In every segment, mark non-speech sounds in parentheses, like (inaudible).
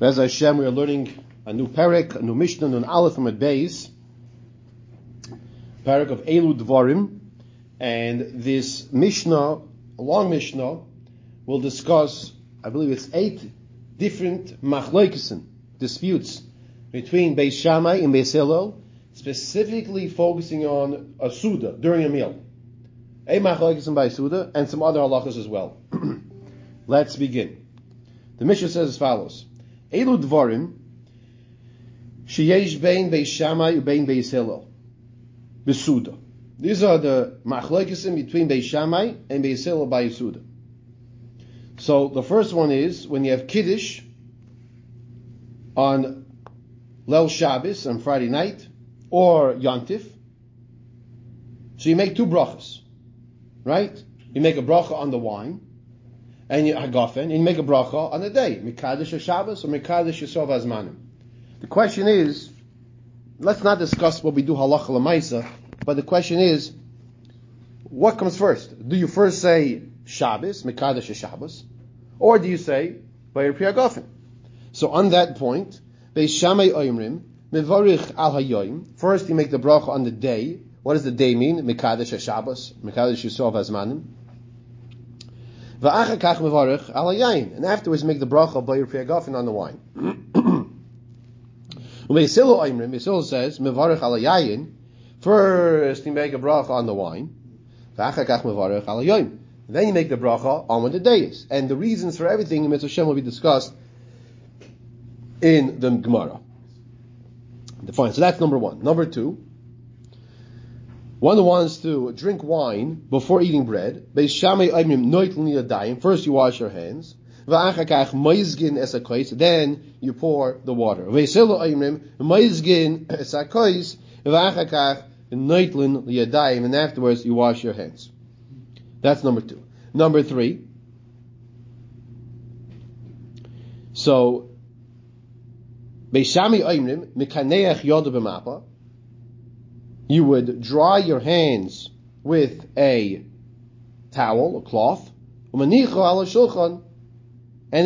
As Hashem, we are learning a new parak, a new Mishnah, an Aleph from a base, parak of Elu Dvarim, and this Mishnah, a long Mishnah, will discuss, I believe it's eight different machlokesen, disputes between Beis Shammai and Beis Hillel, specifically focusing on a Suda during a meal. A machlokesen by Suda, and some other halachas as well. (clears throat) Let's begin. The Mishnah says as follows. Elu dvarim sheyesh bein beis Shammai ubein beis besuda. These are the machlokesim between beis Shammai and beis Hillel by Suda. So the first one is when you have kiddush on Lel Shabbos on Friday night or Yontif. So you make two brachas, right? You make a bracha on the wine and you hagafen, and you make a bracha on the day, Mikadosh Shabbos or Mikadosh Yisov Azmanim. The question is, let's not discuss what we do halacha lemaisa, but the question is, what comes first? Do you first say Shabbos, Mikadosh Shabbos, or do you say Bayir Priyagafen? So on that point, Beis Shammai Oimrim, Mevarich al Hayoim, first you make the bracha on the day. What does the day mean? Mikadosh Shabbos, And afterwards make the bracha by your gafen on the wine. (clears throat) Meisilu says, Mevarech al first you make a bracha on the wine, then you make the bracha on when the day is. And the reasons for everything in Mitzvah Shem will be discussed in the Gemara. Fine, so that's number one. Number two, one wants to drink wine before eating bread, first you wash your hands, then you pour the water. And afterwards you wash your hands. That's number two. Number three. So, Beishami Oimrim, Mikaneach Yoda B'mapa, you would dry your hands with a towel, a cloth, and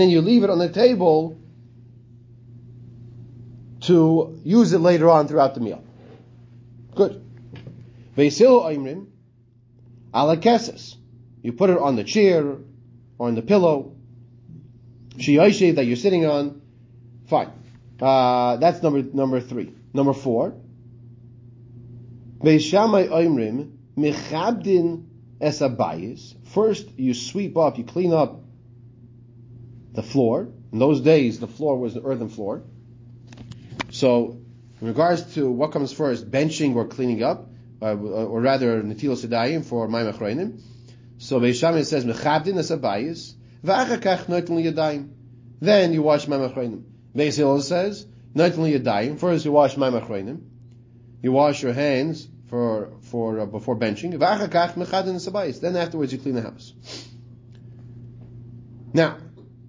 then you leave it on the table to use it later on throughout the meal. Good. You put it on the chair or on the pillow. That you're sitting on. Fine. Uh, that's number number three. Number four. Beishamai Oimrim, Mechabdin Esabayis. First, you sweep up, you clean up the floor. In those days, the floor was an earthen floor. So, in regards to what comes first, benching or cleaning up, uh, or rather, Netilos Sedayim for Maim Achreinim. So, Beishamai says, Mechabdin Esabayis. Then you wash Maim Achreinim. Beis says, Noitin Yadayim. First, you wash Maim Achreinim you wash your hands for for uh, before benching. Then afterwards you clean the house. Now,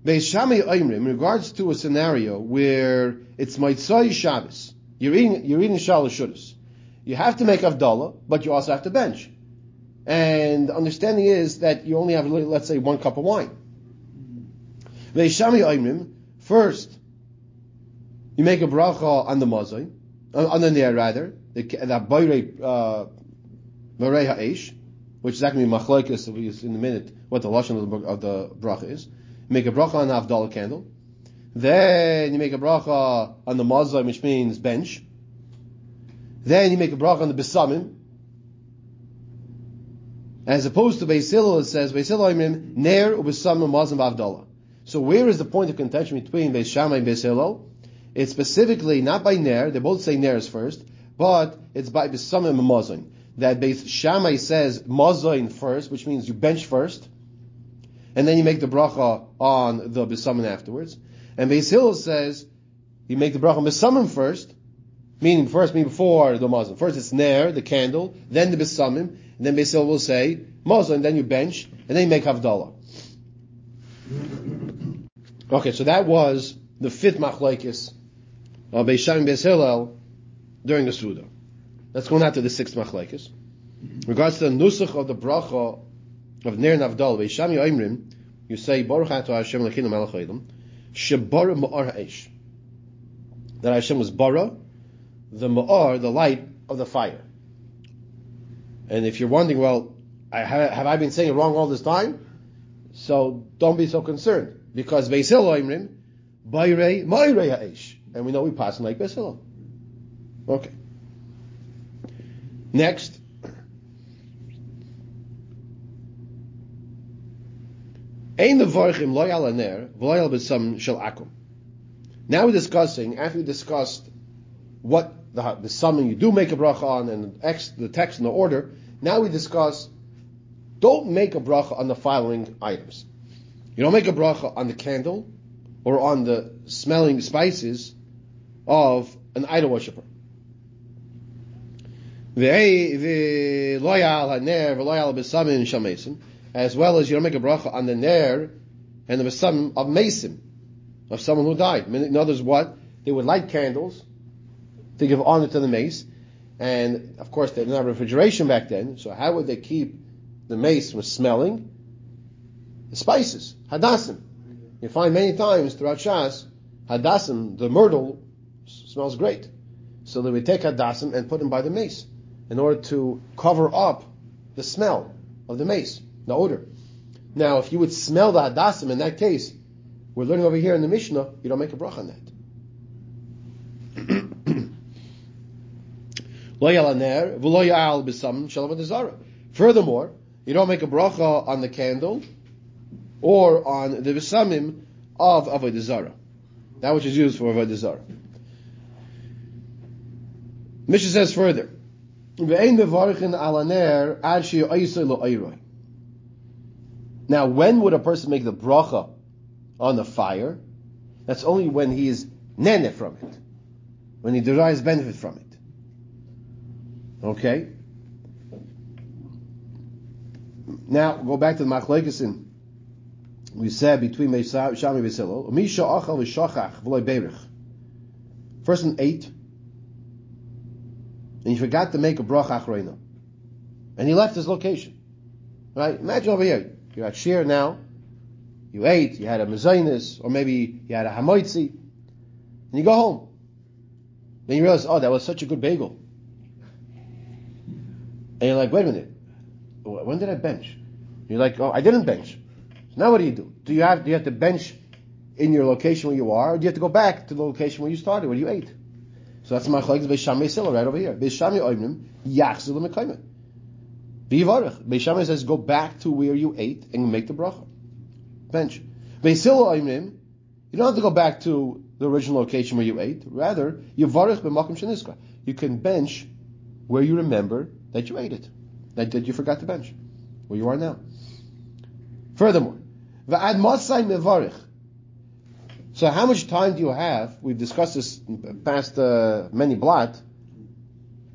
in regards to a scenario where it's Maitzai Shabbos, you're eating you're eating You have to make Avdallah, but you also have to bench. And the understanding is that you only have, let's say, one cup of wine. First, you make a bracha on the mazai, on the nair rather, the, that uh, ha'esh, which is actually machlokes in a minute what the lashon of the, of the bracha is. Make a bracha on the avdallah candle. Then you make a bracha on the mazai, which means bench. Then you make a bracha on the besamim. As opposed to Beisil, it says Beisil Oimrim Ner ubesamim mazim avdallah. So where is the point of contention between Beis Shammai and Beis Hillel? It's specifically not by Ner, they both say Ner is first, but it's by Bisamim Mazin. That Beis Shammai says Mazin first, which means you bench first, and then you make the bracha on the Bisamim afterwards. And Beis Hillel says you make the bracha on Bisamim first, meaning first, meaning before the Mazin. First it's Ner, the candle, then the Bisamim, and then Beis Hillel will say Mazin, then you bench, and then you make Havdalah. Okay, so that was the fifth machlekes or Beisham Beis Hillel during the Suda. Let's go now to the sixth machlekes. regards to the nusach of the bracha of Ner Navdal, Beisham Yoimrim, you say Baruch Ato Hashem Lekinu Melech Olam. shebara ma'ar ha'esh. That Hashem was bara, the ma'ar, the light of the fire. And if you're wondering, well, I, have I been saying it wrong all this time? So don't be so concerned because Beisil Oimrim, Bayrei, Mayrei Ha'esh. And we know we pass like Beisil. Okay. Next. Now we're discussing, after we discussed what the, the summon you do make a bracha on and the text and the order, now we discuss don't make a bracha on the following items. You don't make a bracha on the candle or on the smelling spices of an idol worshiper. As well as you don't make a bracha on the ner and the besamim of mason, of someone who died. In other words, what? They would light candles to give honor to the mace, and of course they didn't have refrigeration back then, so how would they keep the mace from smelling? The spices, hadassim. You find many times throughout Shas, hadassim, the myrtle, smells great. So they would take hadassim and put them by the mace in order to cover up the smell of the mace, the odor. Now, if you would smell the hadassim in that case, we're learning over here in the Mishnah, you don't make a bracha on that. (coughs) Furthermore, you don't make a bracha on the candle or on the visamim of avodah zarah, that which is used for avodah zarah. Mishnah says further, now, when would a person make the bracha on the fire? That's only when he is nene from it, when he derives benefit from it. Okay? Now, go back to the Machlekesin. We said between Shami Vesilo, Misha Achal V'Shachach V'Loi Berich. Person ate, and he forgot to make a bracha achreina. And he left his location. Right? Imagine over here. You're at Shir now. You ate, you had a mezainis, or maybe you had a hamoitzi, and you go home. Then you realize, oh, that was such a good bagel. And you're like, wait a minute, when did I bench? You're like, oh, I didn't bench. Now what do you do? Do you have do you have to bench in your location where you are, or do you have to go back to the location where you started, where you ate? So that's my chalek Beishami Silla right over here. Beishami Oimrim Yachzil Mekayim. Bivarach. Beishami says go back to where you ate and make the bracha. Bench. Beisil Oimrim. You don't have to go back to the original location where you ate. Rather, Yivarach b'makom sheniska. You can bench where you remember that you ate it that, that you forgot to bench, where you are now. Furthermore, va'ad masai mevarich. So how much time do you have? We've discussed this past uh, many blot.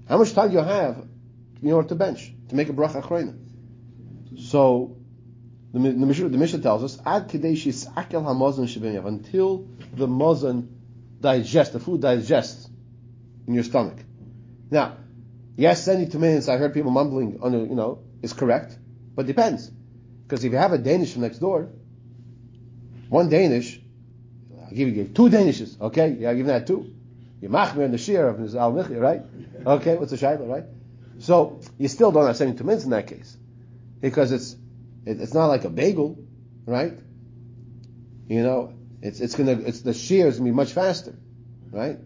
How much time do you have in order to bench to make a bracha achrayna? So the, the, the Mishnah tells us ad kadeshis akel hamazon shebeyav until the mazon digests, the food digests in your stomach. Now, Yes, 72 minutes, I heard people mumbling, on, you know, is correct, but depends. Because if you have a Danish from next door, one Danish, give you two Danishes, okay? Yeah, I'll give that two. You machmir and the shear of his al right? Okay, what's the shaila, right? So you still don't have 72 minutes in that case, because it's it, it's not like a bagel, right? You know, it's it's gonna it's the shear is gonna be much faster, right?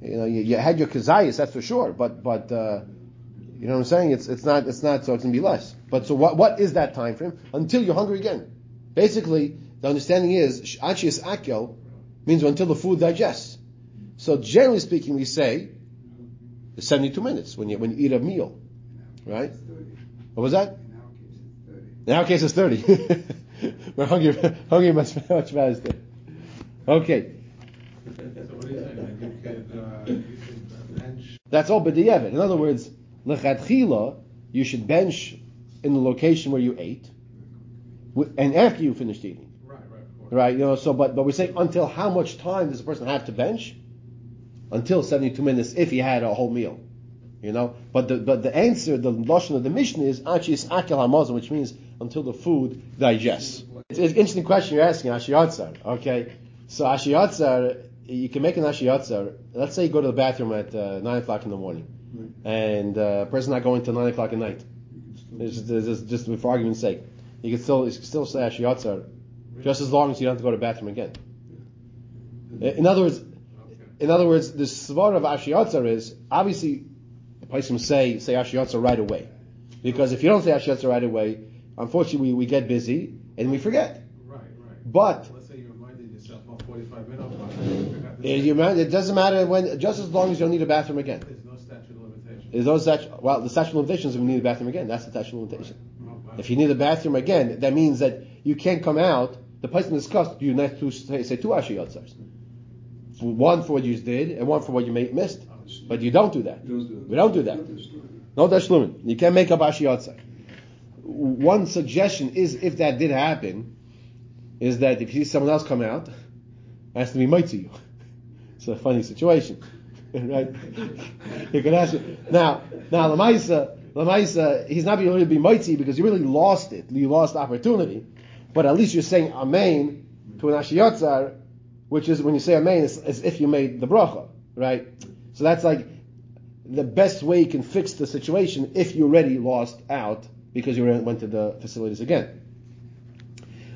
You know, you, you had your kazayas, that's for sure, but but uh, you know what I'm saying? It's it's not it's not so it's gonna be less. But so what what is that time frame until you're hungry again? Basically, the understanding is achias akel means until the food digests. So generally speaking, we say 72 minutes when you when you eat a meal, right? What was that? In our case, it's 30. (laughs) We're hungry, hungry much, much faster. Okay. That's all b'di'evit. In other words, lechatchila, you should bench in the location where you ate, and after you finished eating. Right, right. Right, you know, so, but, but we're saying until how much time does a person have to bench? Until 72 minutes if he had a whole meal. You know, but the, but the answer, the lashon of the mission is actually is akel hamazon, which means until the food digests. It's, it's an interesting question you're asking, Ashi Okay, So Ashiyatzar, you can make an Ashiyatzar. Let's say you go to the bathroom at uh, 9 o'clock in the morning, and uh, a person not going till 9 o'clock at night. It's just, it's just, just for argument's sake. You can still, you can still say Ashiyatzar, just as long as you don't have to go to the bathroom again. In other words, in other words, the svar of Ashiyatzar is, obviously, the Paisim say, say Ashiyatzar right away. Because if you don't say Ashiyatzar right away, unfortunately we, we get busy and we forget. Right, right. But Let's say you reminded yourself about 45 minutes. you it, say you, man- it doesn't matter when, just as long as you don't need a bathroom again. There's no statute of limitations. There's no statute, well, the statute of limitations if you need a bathroom again. That's the statute of limitation. Wow. If you need a bathroom again, that means that you can't come out. The person discussed you next to say, say two Ashiyatzars. One for what you did and one for what you may, missed. But you don't do that. We don't do that. No tashlumin. You can't make up Ashiyatzar. One suggestion is, if that did happen, is that if you see someone else come out, ask has to be might to you. (laughs) It's a funny situation, (laughs) right? (laughs) You can ask you. Now, now Lamaisa, Lamaisa, he's not going to be mighty because you really lost it. You lost opportunity. But at least you're saying Amen to an Ashiyatzar, which is when you say Amen, it's as if you made the bracha, right? So that's like the best way you can fix the situation if you already lost out because you went to the facilities again.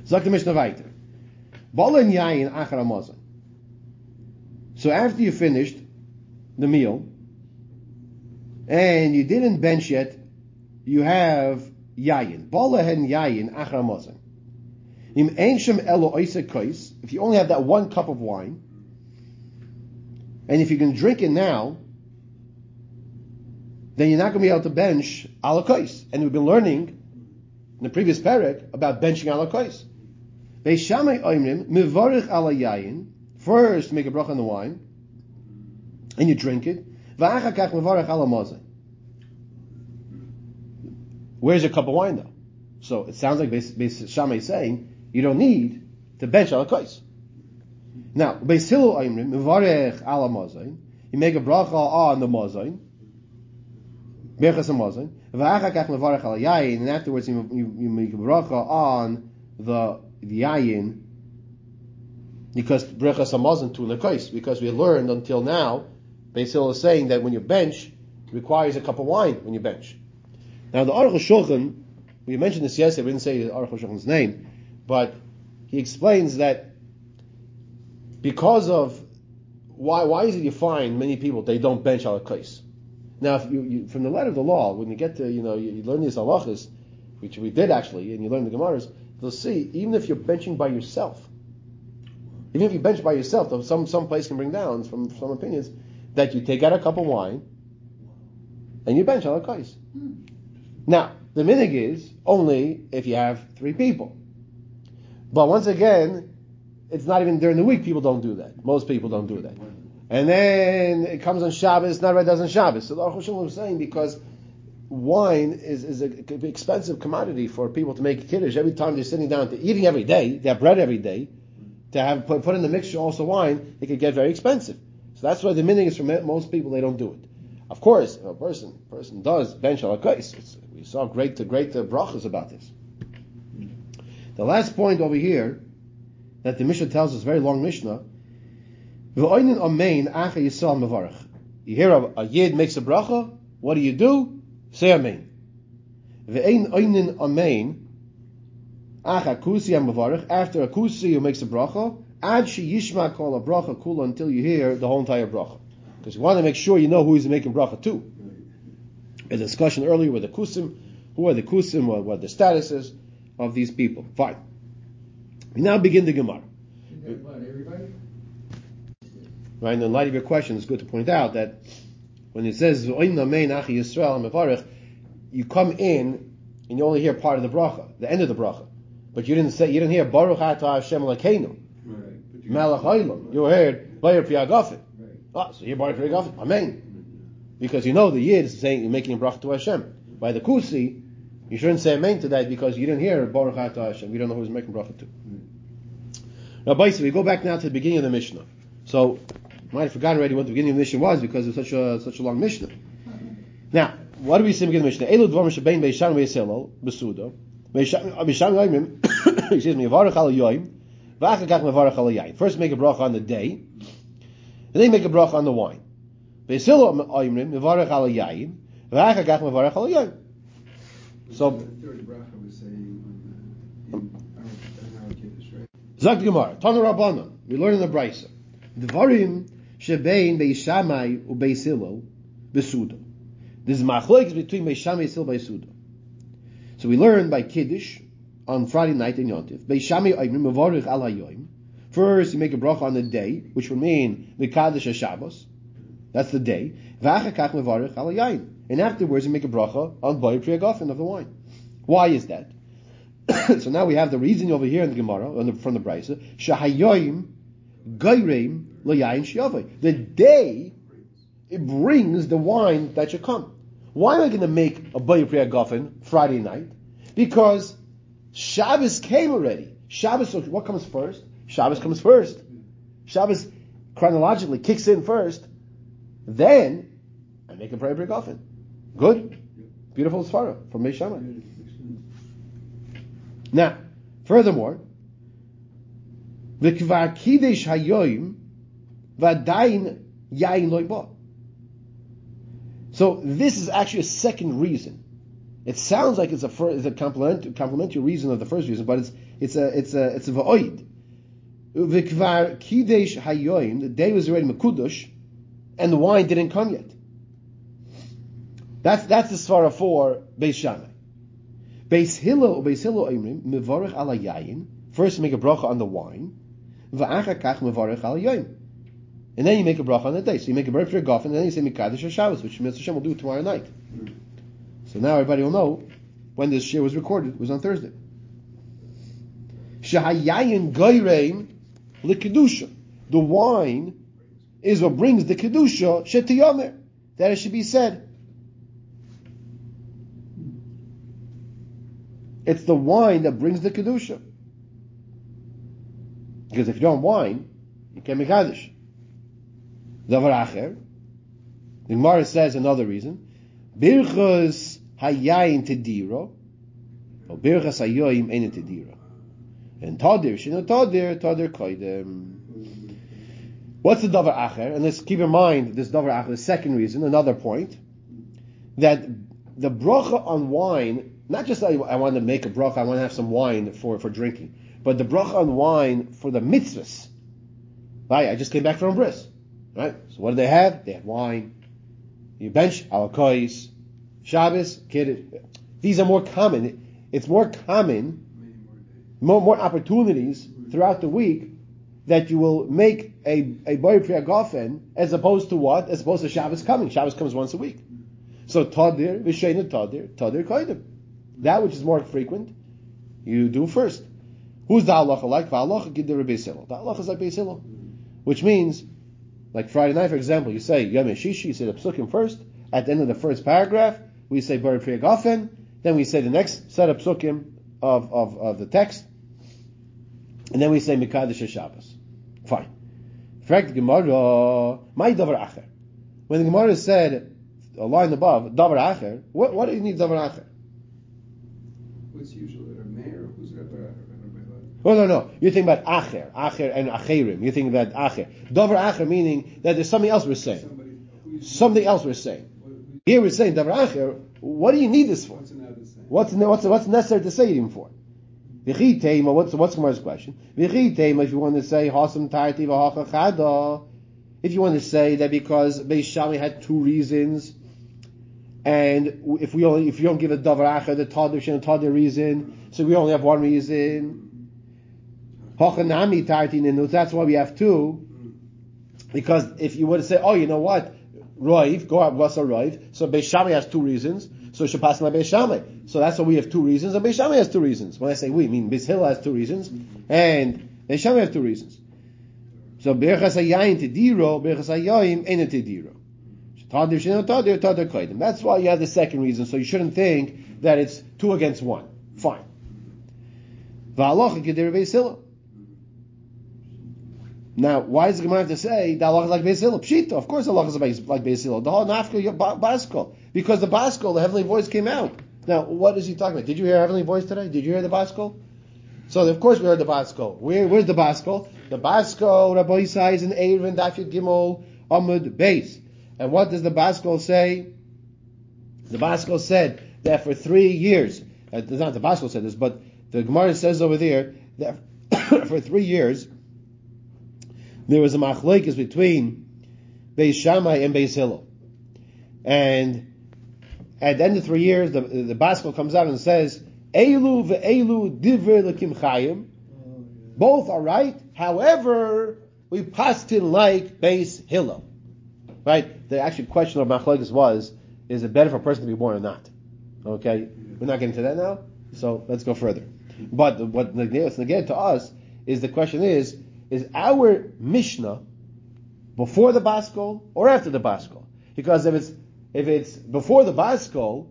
Sagt the Mishnah weiter. Ballen yayin achar. So after you finished the meal and you didn't bench yet, you have yayin. Ballen yayin achar hamazon. If you only have that one cup of wine, and if you can drink it now, then you're not going to be able to bench alakais. And we've been learning in the previous parak about benching alakais. Beishamai oimrim mivarich ala yayin. First, make a bracha on the wine, and you drink it. Where's your cup of wine though? So it sounds like Shammai is saying you don't need to bench alakais. Now, Beis Hillel oimrim mivarich ala mazon. You make a bracha on the mazon. Berachas Hamazon. V'achakach mevarach al yayin, and afterwards you, you, you make a bracha on the, the yayin, because Berachas Hamazon to lekos, because we learned until now, Basil is saying that when you bench, requires a cup of wine when you bench. Now the Aruch HaShulchan, we mentioned this yesterday, we didn't say Aruch HaShulchan's name, but he explains that because of why why is it you find many people they don't bench al kais? Now, if you, you, from the letter of the law, when you get to, you know, you, you learn these halachas, which we did actually, and you learn the Gemaras, you'll see, even if you're benching by yourself, even if you bench by yourself, though some, some place can bring down, from some opinions, that you take out a cup of wine, and you bench on a kais. Now, the minig is only if you have three people. But once again, it's not even during the week people don't do that. Most people don't do that. And then it comes on Shabbos, not right does on Shabbos. So the Aruch HaShulchan was saying because wine is, is an expensive commodity for people to make kiddush. Every time they're sitting down to eating every day, they have bread every day, to have put, put in the mixture also wine, it could get very expensive. So that's why the meaning is for most people they don't do it. Of course, a person person does bench al kais. We saw great great uh, brachas about this. The last point over here that the Mishnah tells us, very long Mishnah. You hear a, a yid makes a bracha. What do you do? Say amein. V'ein oinin amein acha kusi. After a kusi who makes a bracha, ad she yishma call a bracha kula until you hear the whole entire bracha. Because you want to make sure you know who he's making bracha to. A discussion earlier with the kusim, who are the kusim, what, what the status is of these people. Fine. We now begin the Gemara. Right, in light of your question, it's good to point out that when it says Yisrael you come in and you only hear part of the bracha, the end of the bracha, but you didn't say you didn't hear Baruch Atah Hashem Lakeinu, Melech Ha'ilam. You heard Bayer Piagafit. Ah, so you Bayer Piagafit. Amen. Because you know the Yid is saying you're making a bracha to Hashem. By the Kusi, you shouldn't say Amen to that because you didn't hear Baruch Atah Hashem. You don't know who's making bracha to. Now, basically, we go back now to the beginning of the Mishnah. So, might have forgotten already what the beginning of the Mishnah was because it's such a such a long Mishnah. Now, what do we say in the beginning of the Mishnah? Uh, Yoimim, (coughs) excuse me. First make a bracha on the day, and then make a bracha on the wine. So- The uh, third bracha was saying uh, um, the, in our, in our Kiddush, right? Zak Gemara, Tanu Rabbanon. We learn in the Brisa. Dvarim shebein Beis Shammai u Beis Hillel besuda. This is machlokes between Beis Shammai and Hillel besuda. So we learn by Kiddush on Friday night in Yontif. Beis Shammai oimrim mevarich al hayoim. First, you make a bracha on the day, which would mean the Kaddish HaShabbos. That's the day. V'achar kach mevarich al hayayin. And afterwards, you make a bracha on Boy Priyagofen of the wine. Why is that? (coughs) so now we have the reason over here in the Gemara the, from the Brisa. Shahayoim gaireim layayin shiavai. The day it brings the wine that should come. Why am I going to make a Boy Priyagofen Friday night? Because Shabbos came already. Shabbos, what comes first? Shabbos comes first. Shabbos chronologically kicks in first. Then I make a prayer Priyagofen. Good? Beautiful Svara from Beis Shammai. Now, furthermore, v'kvar kiddush hayoim v'adayin yain loy ba. So this is actually a second reason. It sounds like it's a fir- it's a complement, complementary reason of the first reason, but it's it's a it's a it's a va'oid. V'kvar kiddush hayoim, the day was already mekudush, and the wine didn't come yet. That's that's the svara for Beis Shammai. Beis Hillel or Beis Hillel Oimrim mevarich ala yayin. First, make a bracha on the wine. Va'achar kach mevarich ala yayin. And then you make a bracha on the day. So you make a bracha for Goff, and then you say Mikadosh Shabbos, which Mr. Hashem will do tomorrow night. So now everybody will know when this share was recorded. It was on Thursday. Shahayayin goyreim likedusha. The wine is what brings the kedusha shetiyomer. That it should be said. It's the wine that brings the kedusha. Because if you don't wine, you can't make kaddish. Davar acher. The Gemara says another reason. Birchas hayayin tediro, or birchas hayoyim ein tediro. And tadir, shino tadir, tadir koidem. What's the davar acher? And let's keep in mind this davar acher. The second reason, another point, that the bracha on wine not just that I want to make a bracha, I want to have some wine for, for drinking, but the bracha on wine for the mitzvahs. Right? I just came back from bris. Right? So what do they have? They have wine. You bench alakois, Shabbos, kid. These are more common. It's more common, more more, opportunities throughout the week that you will make a a boy priyagofen as opposed to what? As opposed to Shabbos coming. Shabbos comes once a week. So tadir v'shena tadir tadir koidim. That which is more frequent, you do first. Who's the halacha like? Halacha Beis Hillel. The halacha is like Hillel, which means, like Friday night, for example, you say Yom Shishi, you say the psukim first. At the end of the first paragraph, we say Bari Priyagofen. Then we say the next set of psukim of, of, of the text, and then we say Mikadosh Shabbos. Fine. Fragt Gemara, my davar acher. When the Gemara said a line above davar acher, what what do you need davar acher? What's usually a mayor? Who's Rabbi Rabbi Oh no no, you're thinking about acher, acher and acherim. You're thinking about acher. Davar acher meaning that there's something else we're saying. Something else we're saying. Here we're saying davar acher. What do you need this for? what's? What's what's what's necessary to say it even for? V'chi teima. What's what's Gemara's question? V'chi teima. If you want to say hasam tarti v'hacha chada, if you want to say that because Beis Shammai had two reasons, and if we only if you don't give a davar acher the shen tadir reason, so we only have one reason. Ninus. That's why we have two. Because if you were to say, oh, you know what, Roiv, go out, what's a Roiv? So Beis Shammai has two reasons, so it should. So that's why we have two reasons, and Beis Shammai has two reasons. When I say we, I mean Beis Hillel has two reasons, and Beis Shammai has two reasons. So Berchas Hayayin Tediro, Berchas Hayayim Ena Koidim. That's why you have the second reason, so you shouldn't think that it's two against one. Fine. V'alocha Kedir Beis Hillel. Now, why does the Gemara have to say that Allah is like Beis Hillel? Pshita, of course Allah is like Beis Hillel. The whole Nafka Baskol. Because the Baskol, the heavenly voice came out. Now, what is he talking about? Did you hear heavenly voice today? Did you hear the Baskol? So of course we heard the Baskol. Where, where's the Baskol? The Baskol, Rabbi Isai is in Erev Dafyat Gimel Amud Beis. And what does the Baskol say? The Baskol said that for three years, uh, not the Baskol said this, but the Gemara says over there that (coughs) for three years there was a machlekes between Beis Shammai and Beis Hillel. And at the end of three years, the, the Baskol comes out and says, Elu ve'elu divrei lekim chayim. Both are right. However, we passed in like Beis Hillel. Right? The actual question of machlekes was, is it better for a person to be born or not? Okay? We're not getting to that now, so let's go further. But the- what what's again to us is the question is, is our Mishnah before the Baskol or after the Baskol? Because if it's if it's before the Baskol,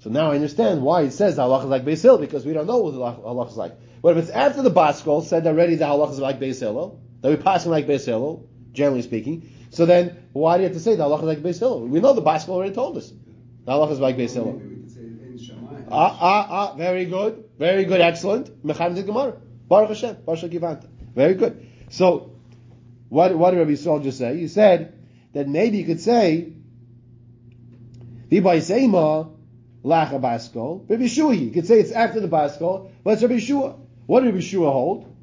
so now I understand why it says the halach is like Beis Hillel, because we don't know what the halach halach is like. But if it's after the Baskol, said already the halach is like Beis Hillel, that we're passing like Beis Hillel, generally speaking, so then why do you have to say the halach is like Beis Hillel? We know the Baskol already told us. The halach is like Beis Hillel. We could say in Ah, ah, ah, very good. Very good, excellent. Mechan the Gemara. Baruch Hashem. Baruch Hashem. Very good. So, what, what did Rabbi Yisrael just say? He said that maybe you could say, V'bay Seima, Lacha Baskol, Rabbi Shua. You could say it's after the Baskol, but it's Rabbi Shua. What did Rabbi Shua hold?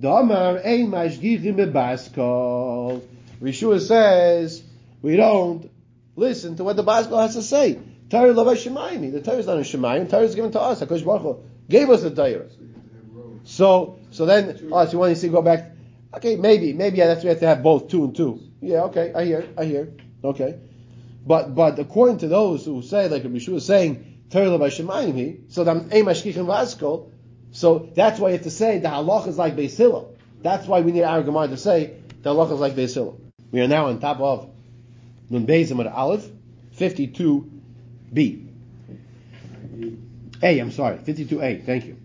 The Amar Ein Mashgichim Baskol. Rabbi Shua says, we don't listen to what the Baskol has to say. Torah Lava Shemayim. The Torah is not in Shemayim. Torah is given to us. HaKadosh Baruch Hu gave us the Torah. So So, then, oh, so you want to go back? Okay, maybe, maybe yeah, that's we have to have both two and two. Yeah, okay, I hear, I hear. Okay, but but according to those who say, like Rabbi Shua saying, so then. So that's why you have to say the halach is like Beis. That's why we need our Gemara to say the halach is like Beis. We are now on top of Nun Beis Amud Aleph, fifty-two B. A, I'm sorry, fifty-two A. Thank you.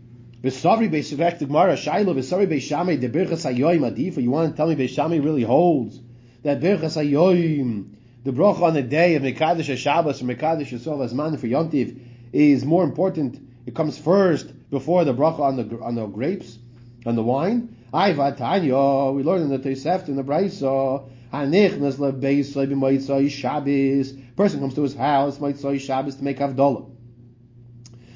V'savri be'sivek the Gemara Shaila v'savri be'shamei the birchas hayoyim adifa. You want to tell me be'shamei really holds that birchas hayoyim, the bracha on the day of Mekadosh Shabbos or Mekadosh Yisrael Azman for Yom is more important. It comes first before the bracha on the on the grapes, on the wine. Ayva Tanya, we learned in the Tosefta in the Brayso. Hanichnas lebeisai b'moitzai Shabbos. Person comes to his house, moitzai Shabbos to make havdalah.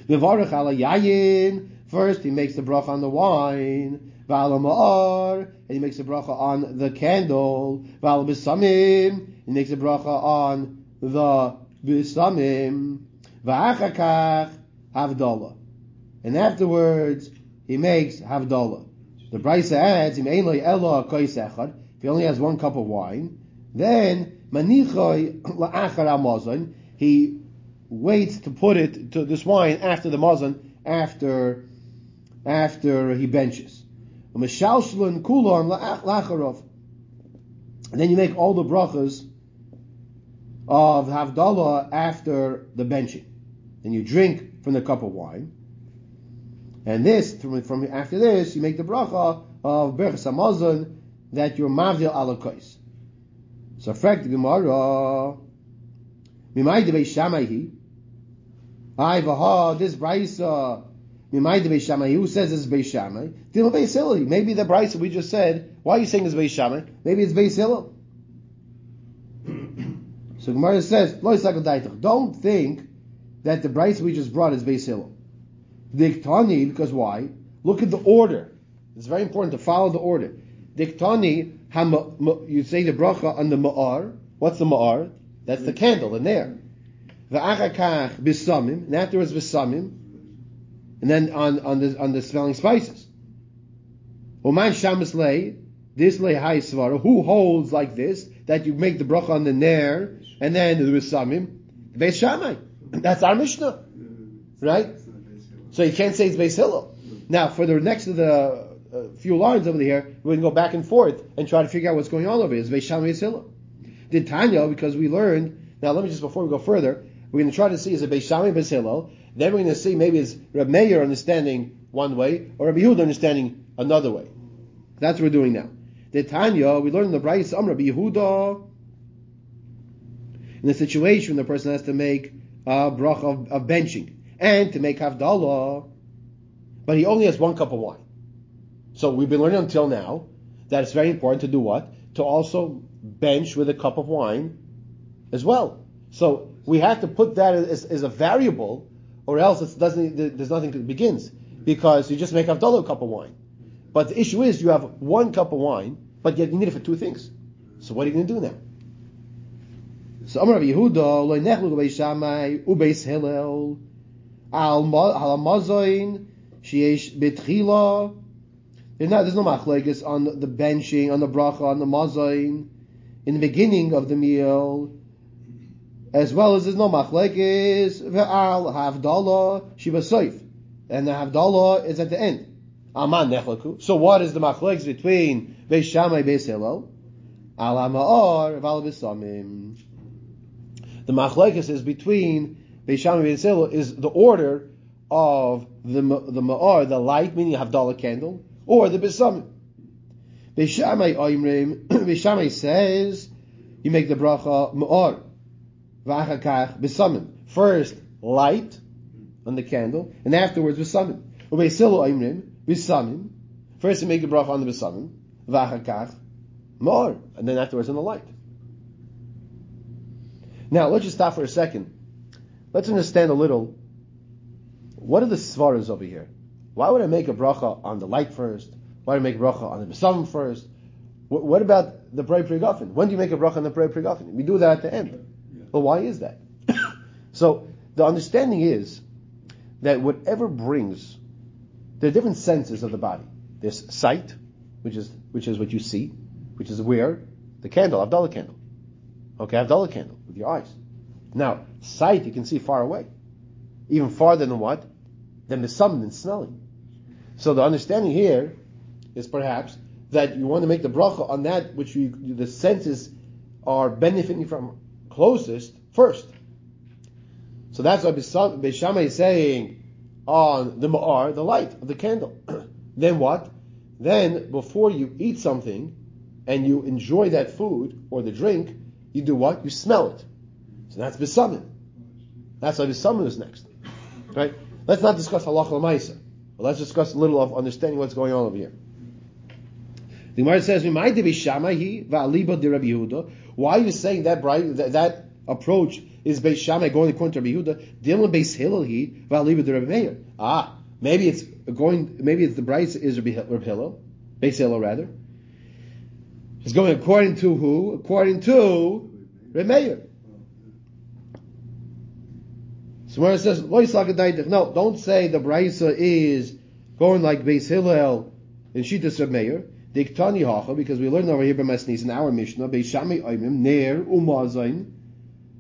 V'varach ala yayin. First, he makes the bracha on the wine. Ma'ar. And he makes the bracha on the candle. V'ala b'samim. He makes the bracha on the b'samim. V'achakach havdalah. And afterwards, he makes havdalah. The Brisa adds, "Im lo kois. If he only has one cup of wine, then manichoy la'achar. He waits to put it to this wine after the mazon, after after he benches. And then you make all the brachas of Havdalah after the benching. Then you drink from the cup of wine. And this, from, from after this, you make the bracha of Berchas Hamazon that you're mavdil alakos. So, frag the Gemara, Mimai de Beishamaihi, I vaha, this Braisa, Mimai de Beishamai, who says it's Beishamai? Dil Beis Hillel. Maybe the Braisa we just said, why are you saying it's Beishamai? Maybe it's Beis Hillel. So Gemara says, "Lo yisakal. Don't think that the Braisa we just brought is Beis Hillel. Diktani, because why? Look at the order. It's very important to follow the order. Diktani, you say the bracha on the ma'ar. What's the ma'ar? That's the candle, in there. the nair. V'achakach bisamim, and afterwards bisamim, and then on, on the on the smelling spices. Uman shamas lay, this lay high svara. Who holds like this that you make the bracha on the nair and then the bisamim? Beis Shammai. (clears throat) That's our Mishnah, right? So you can't say it's Beis Hillel. Now, for the next of the uh, few lines over here, we can go back and forth and try to figure out what's going on over here. Is Beis Shammai Beis Hillel? Did Tanya, because we learned, now let me just, before we go further, we're going to try to see is it Beis Shammai Beis Hillel, then we're going to see maybe it's Reb Meir understanding one way, or Rabbi Yehuda understanding another way. That's what we're doing now. The Tanya, we learned in the Braisa, Am Rabbi Yehuda, in the situation the person has to make a brach of, of benching, and to make Havdalah, but he only has one cup of wine. So we've been learning until now that it's very important to do what? To also bench with a cup of wine as well. So we have to put that as, as a variable, or else it doesn't. There's nothing that begins because you just make Havdalah a cup of wine. But the issue is you have one cup of wine, but yet you need it for two things. So what are you going to do now? So Amar Rabbi Yehuda lo nechlu beis Shammai ubeis Hillel al ma- al mazoin sheyesh betchila. There's not there's no machlekes on the benching on the bracha on the mazoin in the beginning of the meal, as well as there's no machlekes ve'al havdalah shiva soif, and the havdalah is at the end. Aman nechlaku. So what is the machlekes between Beis Shammai Beis? Al ha'ma'or v'al b'samim. The machlekes is between Beis Shammai is the order of the the ma'or, the light, meaning Havdalah candle, or the besamim. Beis Shammai oimrim. (coughs) Says you make the bracha ma'or v'achakach besamim. First light on the candle, and afterwards besamim. Beis Hillel oimrim besamim. First you make the bracha on the besamim v'achakach ma'or, and then afterwards on the light. Now, let's just stop for a second. Let's understand a little. What are the svaras over here? Why would I make a bracha on the light first? Why do I make a bracha on the besamim first? What, about the Prei Prigofen? When do you make a bracha on the Prei Prigofen? We do that at the end. Well, why is that? (coughs) so, the understanding is that whatever brings, there are different senses of the body. There's sight, which is, which is what you see, which is where? The candle, Avdallah candle. Okay, Avdallah candle with your eyes. Now, sight you can see far away, even farther than what? Than the and smelling. So the understanding here is perhaps that you want to make the bracha on that which you, the senses are benefiting from closest first. So that's why Beis is saying on the ma'ar, the light of the candle. (clears throat) then what? Then before you eat something and you enjoy that food or the drink, you do what? You smell it. So that's besamim. That's why besamim is next. Right? Let's not discuss halacha l'maisa. But let's discuss a little of understanding what's going on over here. The Gemara says, "Why are you saying that bright, that, that approach is Beis Shammai going according to Rabbi Yehuda? Dilma Beis Hillel he va'aliba de Rabbi Meir. Ah, maybe it's going. Maybe it's the bright is Rabbi Rabbi Hillel, Beis Hillel rather. It's going according to who? According to Rabbi Meir. So it says no, don't say the brisa is going like Beis Hillel Shitas Rabbi Meir. Diktani hacha because we learned over here by Masnis in our Mishnah Beis Shammai oimim ner umazain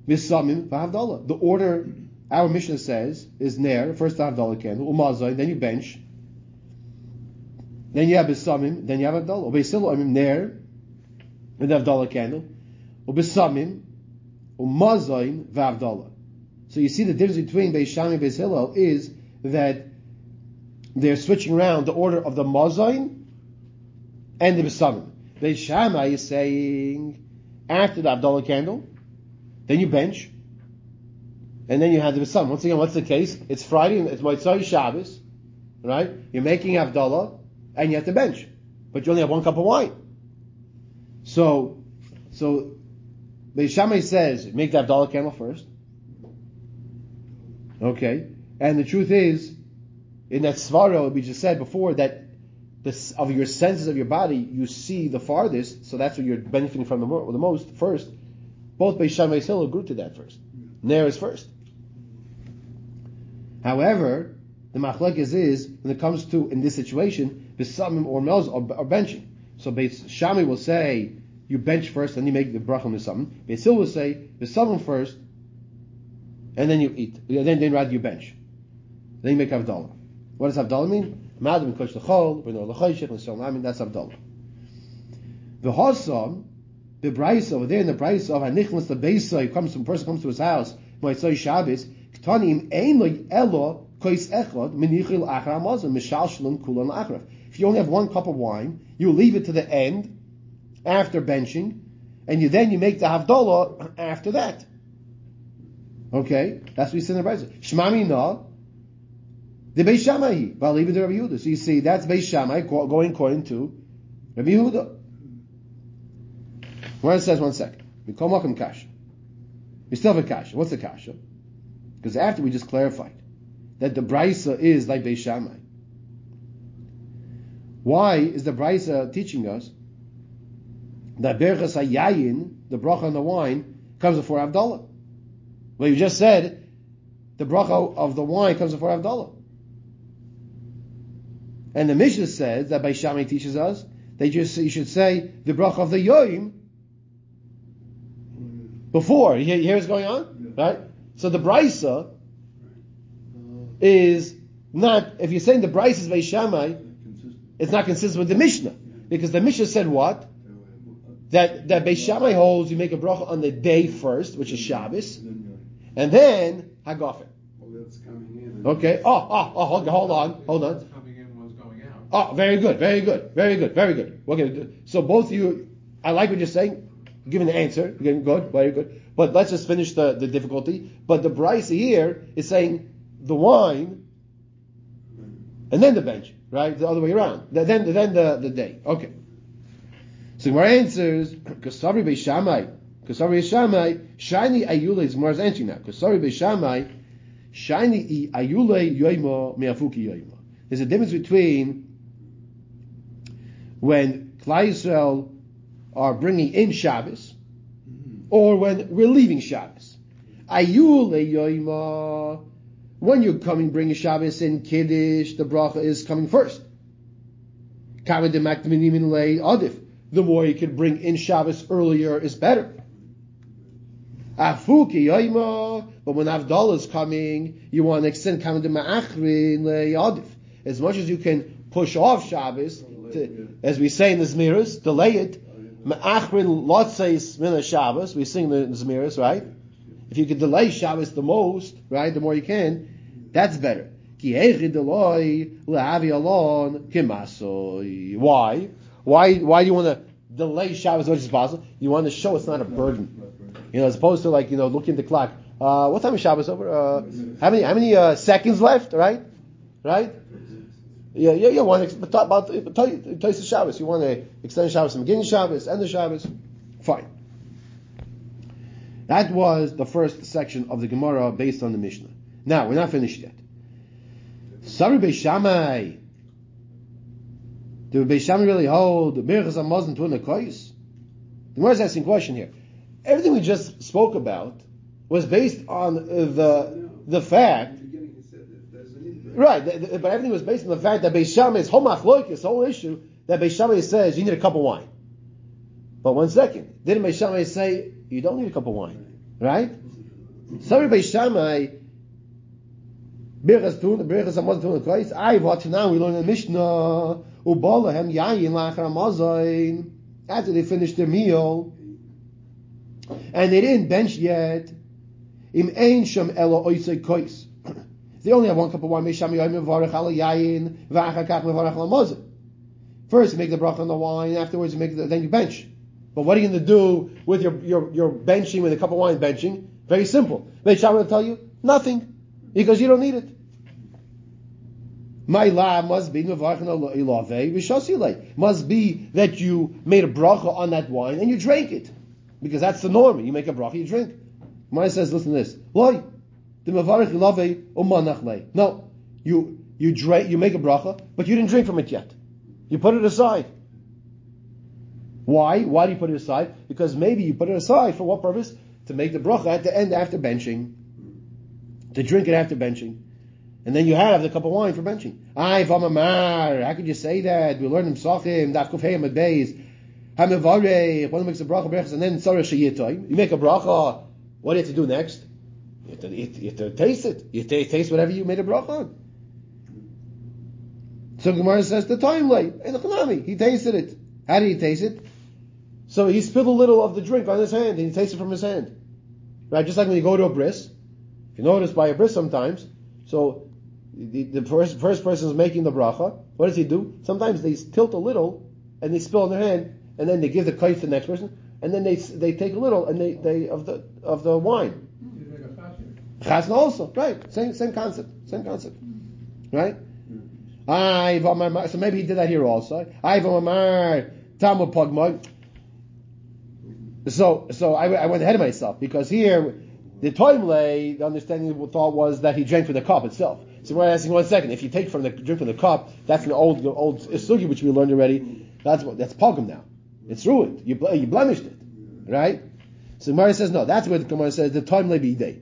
misamim v'havdalah. The order our Mishnah says is ner first havdalah candle umazain then you bench. Then you have besamim, then you have havdalah. Beis Hillel oimim ner and the havdalah candle ubesamim umazain v'havdalah. So you see the difference between Beis Shammai and Beis Hillel is that they're switching around the order of the mazain and the besamim. Beis Shammai is saying after the Avdallah candle, then you bench, and then you have the besamim. Once again, what's the case? It's Friday, and it's Motzai Shabbos, right? You're making Avdallah, and you have to bench, but you only have one cup of wine. So, so the Shammai says make the Avdallah candle first. Okay, and the truth is, in that svara we just said before that this, of your senses of your body, you see the farthest, so that's what you're benefiting from the, mo- the most first. Both Beis Shammai and Hillel agree to that first. Ner is first. However, the machlekes is when it comes to in this situation, besamim or mels are, are benching. So Beis Shammai will say you bench first, then you make the bracha besamim. Beis Hillel will say besamim first, and then you eat. Then then rather you bench. Then you make havdalah. What does havdalah mean? Madam kosh l'chol, b'nor l'choshech, l'shol I mean that's havdalah. The hosam, the brayso over there in the brayso of hanichnas the beisoy comes from person comes to his house, moitzoi Shabbos, ktanim ein lo elo kois echod minichil achra mazon mishal shalom achraf. If you only have one cup of wine, you leave it to the end after benching, and you then you make the havdalah after that. Okay, that's what we say in the brayso. Shmami na The Beis Shammai, Ba'aliba de Rabbi Yehuda. So you see, that's Beis Shammai going according to Rabbi Yehuda. Where it says one second. We call Malcolm Kasha. We still have a Kasha. What's the Kasha? Because after we just clarified that the Brisa is like Beis Shammai. Why is the Brisa teaching us that Berchas HaYayin, the bracha on the wine, comes before Avdallah? Well, you just said the bracha of the wine comes before Avdallah. And the Mishnah says that Beis Shammai teaches us that you, just, you should say the bracha of the Yoim before. You hear, what's going on? Right? So the Braisa is not, if you're saying the Braisa is Beis Shammai, it's not consistent with the Mishnah. Because the Mishnah said what? That, that Beis Shammai holds you make a bracha on the day first, which is Shabbos, And then Hagafen. well, that's coming in. Okay? Oh, oh, oh, hold on, hold on. One's coming in, one's going out. Oh, very good, very good, very good, very good. Okay, so both of you, I like what you're saying. Giving the answer. You're good, very good. But let's just finish the, the difficulty. But the Braisa here is saying the wine and then the bench, right? The other way around. Then, then, the, the day. Okay. So Gemara answers, Kasari Beis Shammai, Kasari Beis Shammai, Shiny Ayule is Gemara's answering now. Kasari Beis Shammai, Shiny Ayule Yoimo Meafuki Yoimo. There's a difference between when Klai are bringing in Shabbos or when we're leaving Shabbos. When you're coming bringing Shabbos in Kiddush, the bracha is coming first. The more you can bring in Shabbos earlier is better. But when Avdallah is coming, you want to extend. As much as you can push off Shabbos, as we say in the Zmiris, delay it. Ma'achrin Lotzeis Mina Shabbos. We sing the Zmiris, right? If you could delay Shabbos the most, right, the more you can, that's better. Why? Why? Why do you want to delay Shabbos as much as possible? You want to show it's not a burden. You know, as opposed to like you know looking at the clock. Uh, what time is Shabbos over? Uh, how many how many uh, seconds left? Right, right. Yeah, yeah, yeah. Want to talk about Taisa Shabbos? You want to extend the Shabbos from beginning Shabbos, end of Shabbos? Fine. That was the first section of the Gemara based on the Mishnah. Now we're not finished yet. Sari Beis Shammai. Do Beis Shammai really hold Birchas Hamazon to a kois? The Gemara is asking question here. Everything we just spoke about was based on the the fact In the beginning, he said that there's an inverse. Right, th- th- but everything was based on the fact that Beis Shammai's whole machlokes, the whole issue, that Beis Shammai says you need a cup of wine. But one second, didn't Beis Shammai say you don't need a cup of wine, right? Sorry, Beis Shammai, Birchas Tun, Birchas Hamazon Tun Kreis, I what? Now we learn the Mishnah, Ubalahem Yayin after they finished their meal, and they didn't bench yet, Im Ein Sham Elo Oisei. They only have one cup of wine. First, you make the bracha on the wine. Afterwards, you make the, then you bench. But what are you going to do with your, your, your benching with a cup of wine benching? Very simple. Mesham will tell you nothing because you don't need it. My la must be. Must be that you made a bracha on that wine and you drank it because that's the norm. You make a bracha, you drink. Maya says, listen to this. Loy, the mevarich ilave umanachle. No, you you drink, you make a bracha, but you didn't drink from it yet. You put it aside. Why? Why do you put it aside? Because maybe you put it aside for what purpose? To make the bracha at the end after benching. To drink it after benching. And then you have the cup of wine for benching. Ay, v'amamar. How could you say that? We learned in Sachim, daf kufayim at beis. Hamivarech. One makes a bracha, and then tzarech sheyitoy. You make a bracha. What do you have to do next? You have to, taste it. You ta- taste whatever you made a bracha on. So Gemara says the time late. And the he tasted it. How did he taste it? So he spilled a little of the drink on his hand, and he tasted from his hand. Right? Just like when you go to a bris. If you notice by a bris sometimes, so the, the first, first person is making the bracha. What does he do? Sometimes they tilt a little, and they spill on their hand, and then they give the kite to the next person, and then they they take a little, and they, they of the of the wine. Chasna also, right? Same same concept, same concept. Right? Amar, so maybe he did that here also. Amar, Tamu Pogmoy. So, so I, I went ahead of myself because here, the Toimle, the understanding the thought was that he drank from the cup itself. So we're asking one second, if you take from the drink from the cup, that's an old old sugi which we learned already. That's what that's pogum now. It's ruined. You you blemished it, right? So Mara says no. That's where the Gemara says the time be day.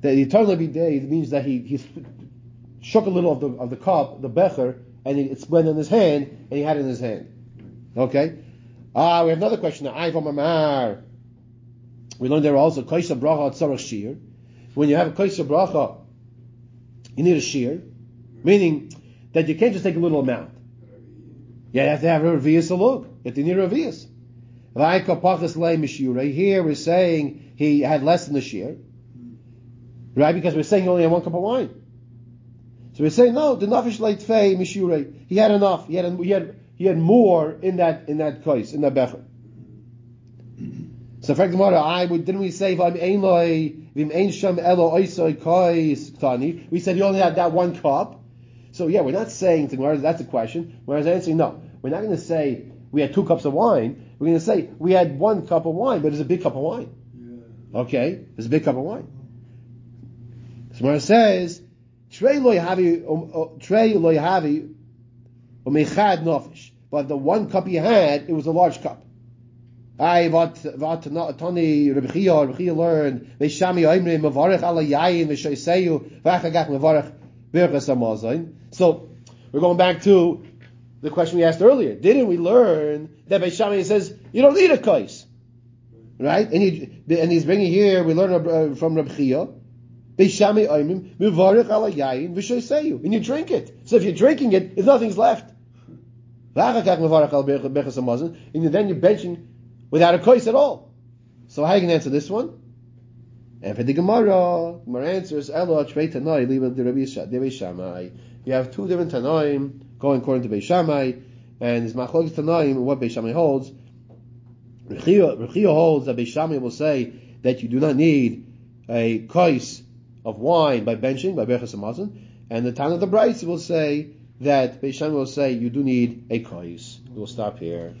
The time be day means that he he shook a little of the of the cup, the becher, and it split in his hand, and he had it in his hand. Okay. Ah, we have another question. I've Mamar. We learned there also kaisa bracha tzarach shir. When you have a kaisa bracha, you need a shear, meaning that you can't just take a little amount. You have to have a revius alug. You have to need a revius. Here we're saying he had less than the shear, right? Because we're saying he only had one cup of wine. So we're saying no, the nafish leitfei mishure. He had enough. He had he had he had more in that in that case in that becher. So, for example, I would didn't we say v'im ein loy v'im ein sham elo oisoi kais tani? We said he only had that one cup. So yeah, we're not saying to Gemara that's a question. Whereas answering no, we're not going to say we had two cups of wine. We're going to say we had one cup of wine, but it's a big cup of wine. Yeah. Okay, it's a big cup of wine. Gemara says trey loy havi um, uh, trey loy havi umechad nofish, but the one cup he had it was a large cup. I Chia learned Veishami Oimri Mavarich Ala Yayin V'Achagach. So we're going back to the question we asked earlier. Didn't we learn that Veishami says you don't need a kais, right? And he and he's bringing here we learn uh, from Rabbi Chia. Veishami Oimri Mavarich Ala Yayin V'Shoiseyu, and you drink it. So if you're drinking it, if nothing's left. And then you're benching without a kois at all. So how you to answer this one? And for the Gemara, Gemara answers, Elo Trei Tanai, Liba de Rabbi Shammai. You have two different Tanaim going according to Beis Shammai, and it's Machlokes Tanaim, what Beis Shammai holds. Rechia holds that Beis Shammai will say that you do not need a kois of wine by benching, by Birchas Hamazon, and the town of the Brights will say that Beis Shammai will say you do need a kois. We'll stop here.